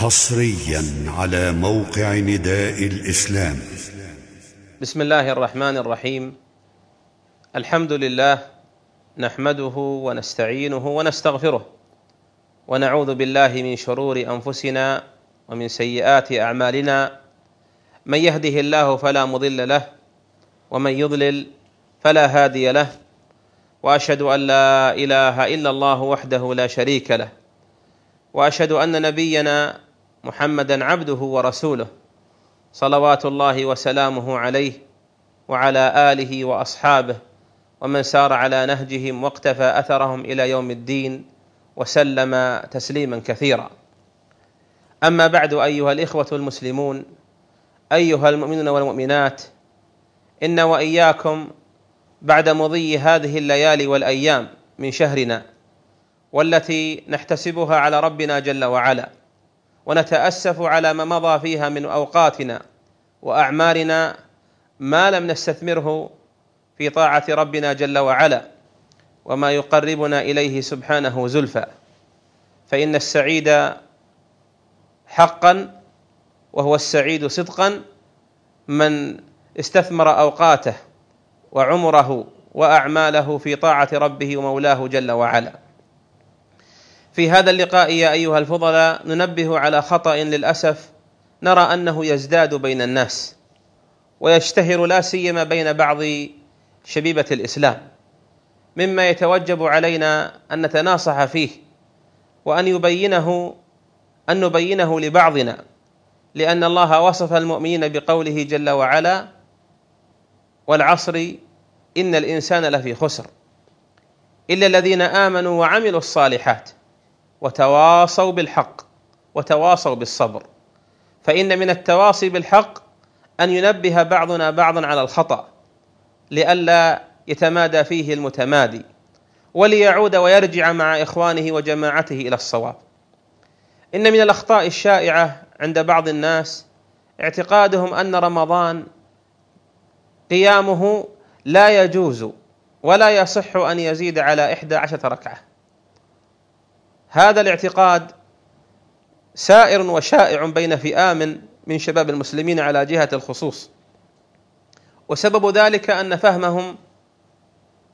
حصريا على موقع نداء الإسلام. بسم الله الرحمن الرحيم. الحمد لله نحمده ونستعينه ونستغفره ونعوذ بالله من شرور أنفسنا ومن سيئات أعمالنا. من يهده الله فلا مضل له ومن يضلل فلا هادي له وأشهد أن لا إله إلا الله وحده لا شريك له وأشهد أن نبينا محمدا عبده ورسوله صلوات الله وسلامه عليه وعلى آله وأصحابه ومن سار على نهجهم واقتفى أثرهم إلى يوم الدين وسلم تسليما كثيرا. أما بعد أيها الإخوة المسلمون أيها المؤمنون والمؤمنات إن وإياكم بعد مضي هذه الليالي والأيام من شهرنا والتي نحتسبها على ربنا جل وعلا. ونتأسف على ما مضى فيها من أوقاتنا واعمارنا ما لم نستثمره في طاعة ربنا جل وعلا وما يقربنا إليه سبحانه زلفى. فإن السعيد حقا وهو السعيد صدقا من استثمر أوقاته وعمره وأعماله في طاعة ربه ومولاه جل وعلا. في هذا اللقاء يا أيها الفضلاء ننبه على خطأ للأسف نرى أنه يزداد بين الناس ويشتهر لا سيما بين بعض شبيبة الإسلام مما يتوجب علينا أن نتناصح فيه وأن يبينه أن نبينه لبعضنا لأن الله وصف المؤمنين بقوله جل وعلا والعصر إن الإنسان لفي خسر إلا الذين آمنوا وعملوا الصالحات. وتواصوا بالحق وتواصوا بالصبر. فإن من التواصي بالحق أن ينبه بعضنا بعضا على الخطأ لئلا يتمادى فيه المتمادي وليعود ويرجع مع إخوانه وجماعته إلى الصواب. إن من الأخطاء الشائعة عند بعض الناس اعتقادهم أن رمضان قيامه لا يجوز ولا يصح أن يزيد على إحدى عشرة ركعة. هذا الاعتقاد سائر وشائع بين فئام من شباب المسلمين على جهة الخصوص. وسبب ذلك أن فهمهم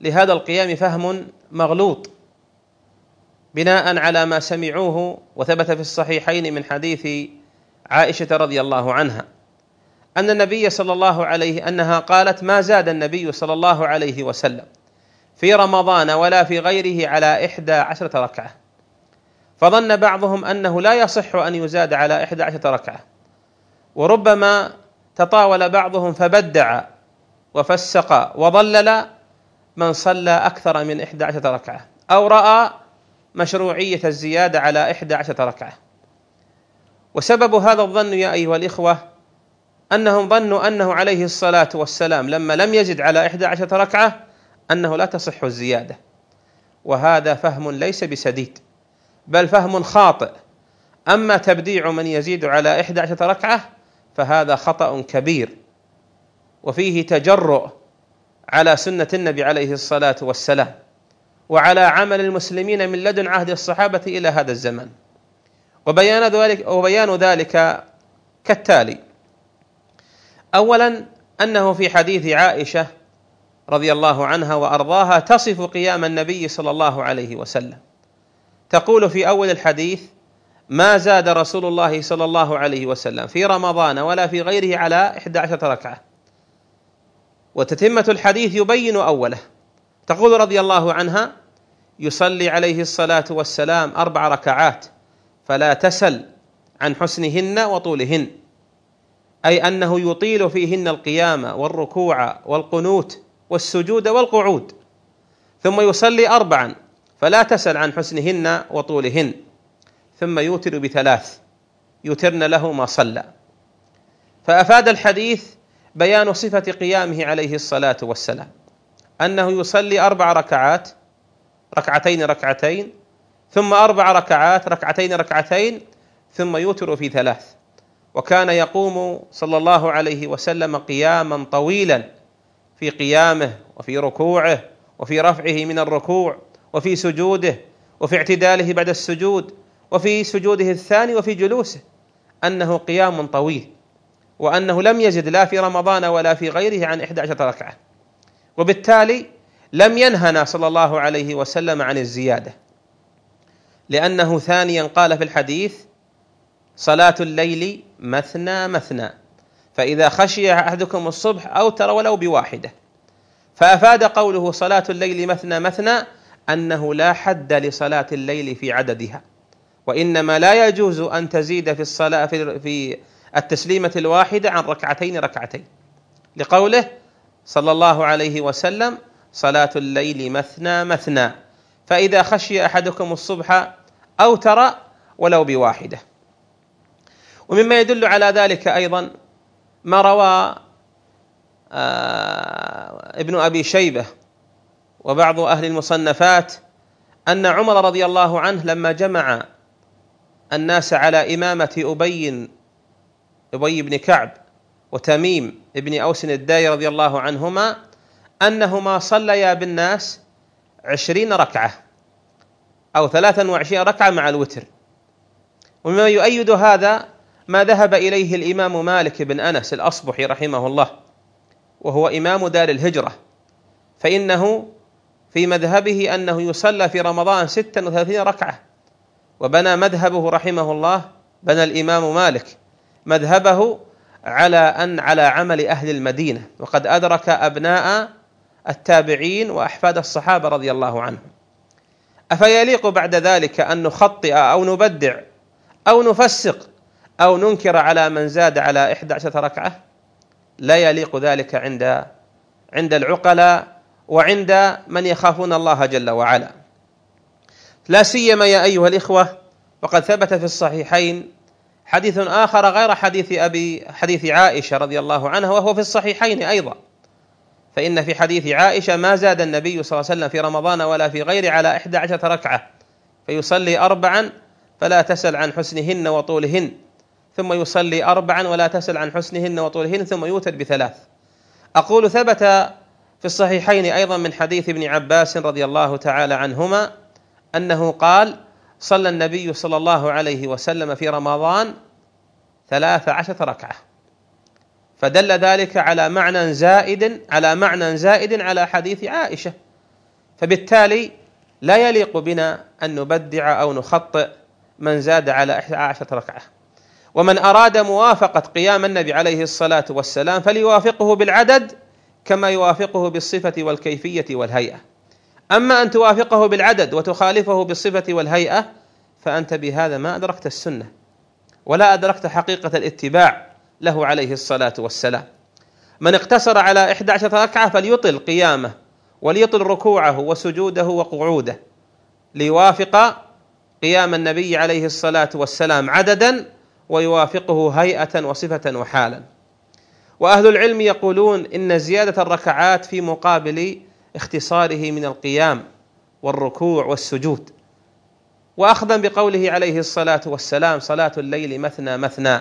لهذا القيام فهم مغلوط بناء على ما سمعوه وثبت في الصحيحين من حديث عائشة رضي الله عنها أن النبي صلى الله عليه أنها قالت ما زاد النبي صلى الله عليه وسلم في رمضان ولا في غيره على إحدى عشرة ركعة. فظن بعضهم أنه لا يصح أن يزاد على إحدى عشرة ركعة. وربما تطاول بعضهم فبدع وفسق وضلل من صلى أكثر من إحدى عشرة ركعة أو رأى مشروعية الزيادة على إحدى عشرة ركعة. وسبب هذا الظن يا أيها الإخوة أنهم ظنوا أنه عليه الصلاة والسلام لما لم يزد على إحدى عشرة ركعة أنه لا تصح الزيادة. وهذا فهم ليس بسديد. بل فهم خاطئ. أما تبديع من يزيد على إحدى عشرة ركعة فهذا خطأ كبير. وفيه تجرؤ على سنة النبي عليه الصلاة والسلام وعلى عمل المسلمين من لدن عهد الصحابة إلى هذا الزمان وبيان ذلك وبيان ذلك كالتالي. أولا أنه في حديث عائشة رضي الله عنها وأرضاها تصف قيام النبي صلى الله عليه وسلم. تقول في أول الحديث ما زاد رسول الله صلى الله عليه وسلم في رمضان ولا في غيره على 11 ركعة. وتتمة الحديث يبين أوله. تقول رضي الله عنها يصلي عليه الصلاة والسلام أربع ركعات فلا تسل عن حسنهن وطولهن أي أنه يطيل فيهن القيام والركوع والقنوت والسجود والقعود ثم يصلي أربعا فلا تسل عن حسنهن وطولهن ثم يوتر بثلاث يوترن له ما صلى. فأفاد الحديث بيان صفة قيامه عليه الصلاة والسلام أنه يصلي أربع ركعات ركعتين ركعتين ثم أربع ركعات ركعتين ركعتين ثم يوتر في ثلاث. وكان يقوم صلى الله عليه وسلم قياما طويلا في قيامه وفي ركوعه وفي رفعه من الركوع وفي سجوده وفي اعتداله بعد السجود وفي سجوده الثاني وفي جلوسه أنه قيام طويل وأنه لم يزد لا في رمضان ولا في غيره عن 11 ركعة وبالتالي لم ينهنا صلى الله عليه وسلم عن الزيادة لأنه ثانيا قال في الحديث صلاة الليل مثنى مثنى فإذا خشي أحدكم الصبح أوتر ولو بواحدة فأفاد قوله صلاة الليل مثنى مثنى أنه لا حد لصلاة الليل في عددها وإنما لا يجوز أن تزيد في الصلاة في التسليمة الواحدة عن ركعتين ركعتين. لقوله صلى الله عليه وسلم صلاة الليل مثنى مثنى فإذا خشي أحدكم الصبح أوتر ولو بواحدة. ومما يدل على ذلك أيضا ما روى آه، ابن أبي شيبة وبعض أهل المصنفات أن عمر رضي الله عنه لما جمع الناس على إمامة أبي أبي بن كعب وتميم بن أوس الداي رضي الله عنهما أنهما صليا بالناس عشرين ركعة أو ثلاثا وعشرين ركعة مع الوتر. ومما يؤيد هذا ما ذهب إليه الإمام مالك بن أنس الأصبحي رحمه الله وهو إمام دار الهجرة فإنه في مذهبه أنه يصلى في رمضان ستا وثلاثين ركعة. وبنى مذهبه رحمه الله بنى الإمام مالك مذهبه على أن على عمل أهل المدينة. وقد أدرك أبناء التابعين وأحفاد الصحابة رضي الله عنهم. أفيليق بعد ذلك أن نخطئ أو نبدع أو نفسق أو ننكر على من زاد على إحدى عشرة ركعة؟ لا يليق ذلك عند عند العقلاء وعند من يخافون الله جل وعلا. لا سيما يا أيها الإخوة وقد ثبت في الصحيحين حديث آخر غير حديث أبي حديث عائشة رضي الله عنها وهو في الصحيحين أيضا. فإن في حديث عائشة ما زاد النبي صلى الله عليه وسلم في رمضان ولا في غيره على إحدى عشرة ركعة فيصلي أربعا فلا تسل عن حسنهن وطولهن ثم يصلي أربعا ولا تسل عن حسنهن وطولهن ثم يوتر بثلاث. أقول ثبت في الصحيحين أيضا من حديث ابن عباس رضي الله تعالى عنهما أنه قال صلى النبي صلى الله عليه وسلم في رمضان ثلاث عشرة ركعة. فدل ذلك على معنى زائد على معنى زائد على حديث عائشة. فبالتالي لا يليق بنا أن نبدع أو نخطئ من زاد على إحدى عشرة ركعة. ومن أراد موافقة قيام النبي عليه الصلاة والسلام فليوافقه بالعدد كما يوافقه بالصفة والكيفية والهيئة. أما أن توافقه بالعدد وتخالفه بالصفة والهيئة فأنت بهذا ما أدركت السنة ولا أدركت حقيقة الاتباع له عليه الصلاة والسلام. من اقتصر على إحدى عشرة ركعة فليطل قيامه وليطل ركوعه وسجوده وقعوده ليوافق قيام النبي عليه الصلاة والسلام عددا ويوافقه هيئة وصفة وحالا. وأهل العلم يقولون إن زيادة الركعات في مقابل اختصاره من القيام والركوع والسجود. وأخذا بقوله عليه الصلاة والسلام صلاة الليل مثنى مثنى.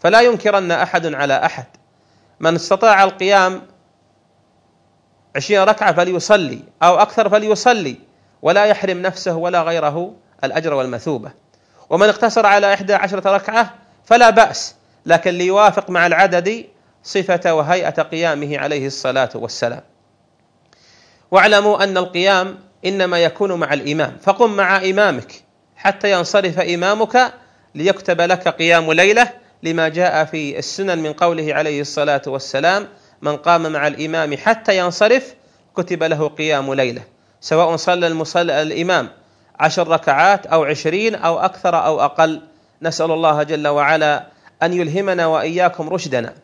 فلا ينكرن أحد على أحد. من استطاع القيام عشرين ركعة فليصلي أو أكثر فليصلي ولا يحرم نفسه ولا غيره الأجر والمثوبة. ومن اقتصر على إحدى عشرة ركعة فلا بأس لكن ليوافق مع العدد صفة وهيئة قيامه عليه الصلاة والسلام. واعلموا أن القيام إنما يكون مع الإمام. فقم مع إمامك حتى ينصرف إمامك ليكتب لك قيام ليلة لما جاء في السنن من قوله عليه الصلاة والسلام من قام مع الإمام حتى ينصرف كتب له قيام ليلة سواء صلى المصلى الإمام عشر ركعات أو عشرين أو أكثر أو أقل. نسأل الله جل وعلا أن يلهمنا وإياكم رشدنا.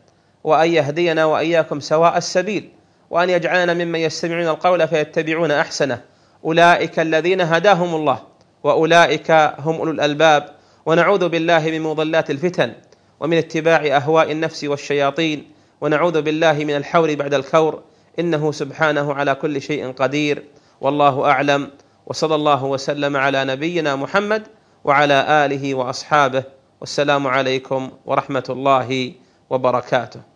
وأن يهدينا وإياكم سواء السبيل وأن يجعلنا ممن يستمعون القول فيتبعون أحسنه. أولئك الذين هداهم الله وأولئك هم أولو الألباب. ونعوذ بالله من مضلات الفتن ومن اتباع أهواء النفس والشياطين. ونعوذ بالله من الحور بعد الكور. إنه سبحانه على كل شيء قدير. والله أعلم. وصلى الله وسلم على نبينا محمد وعلى آله وأصحابه. والسلام عليكم ورحمة الله وبركاته.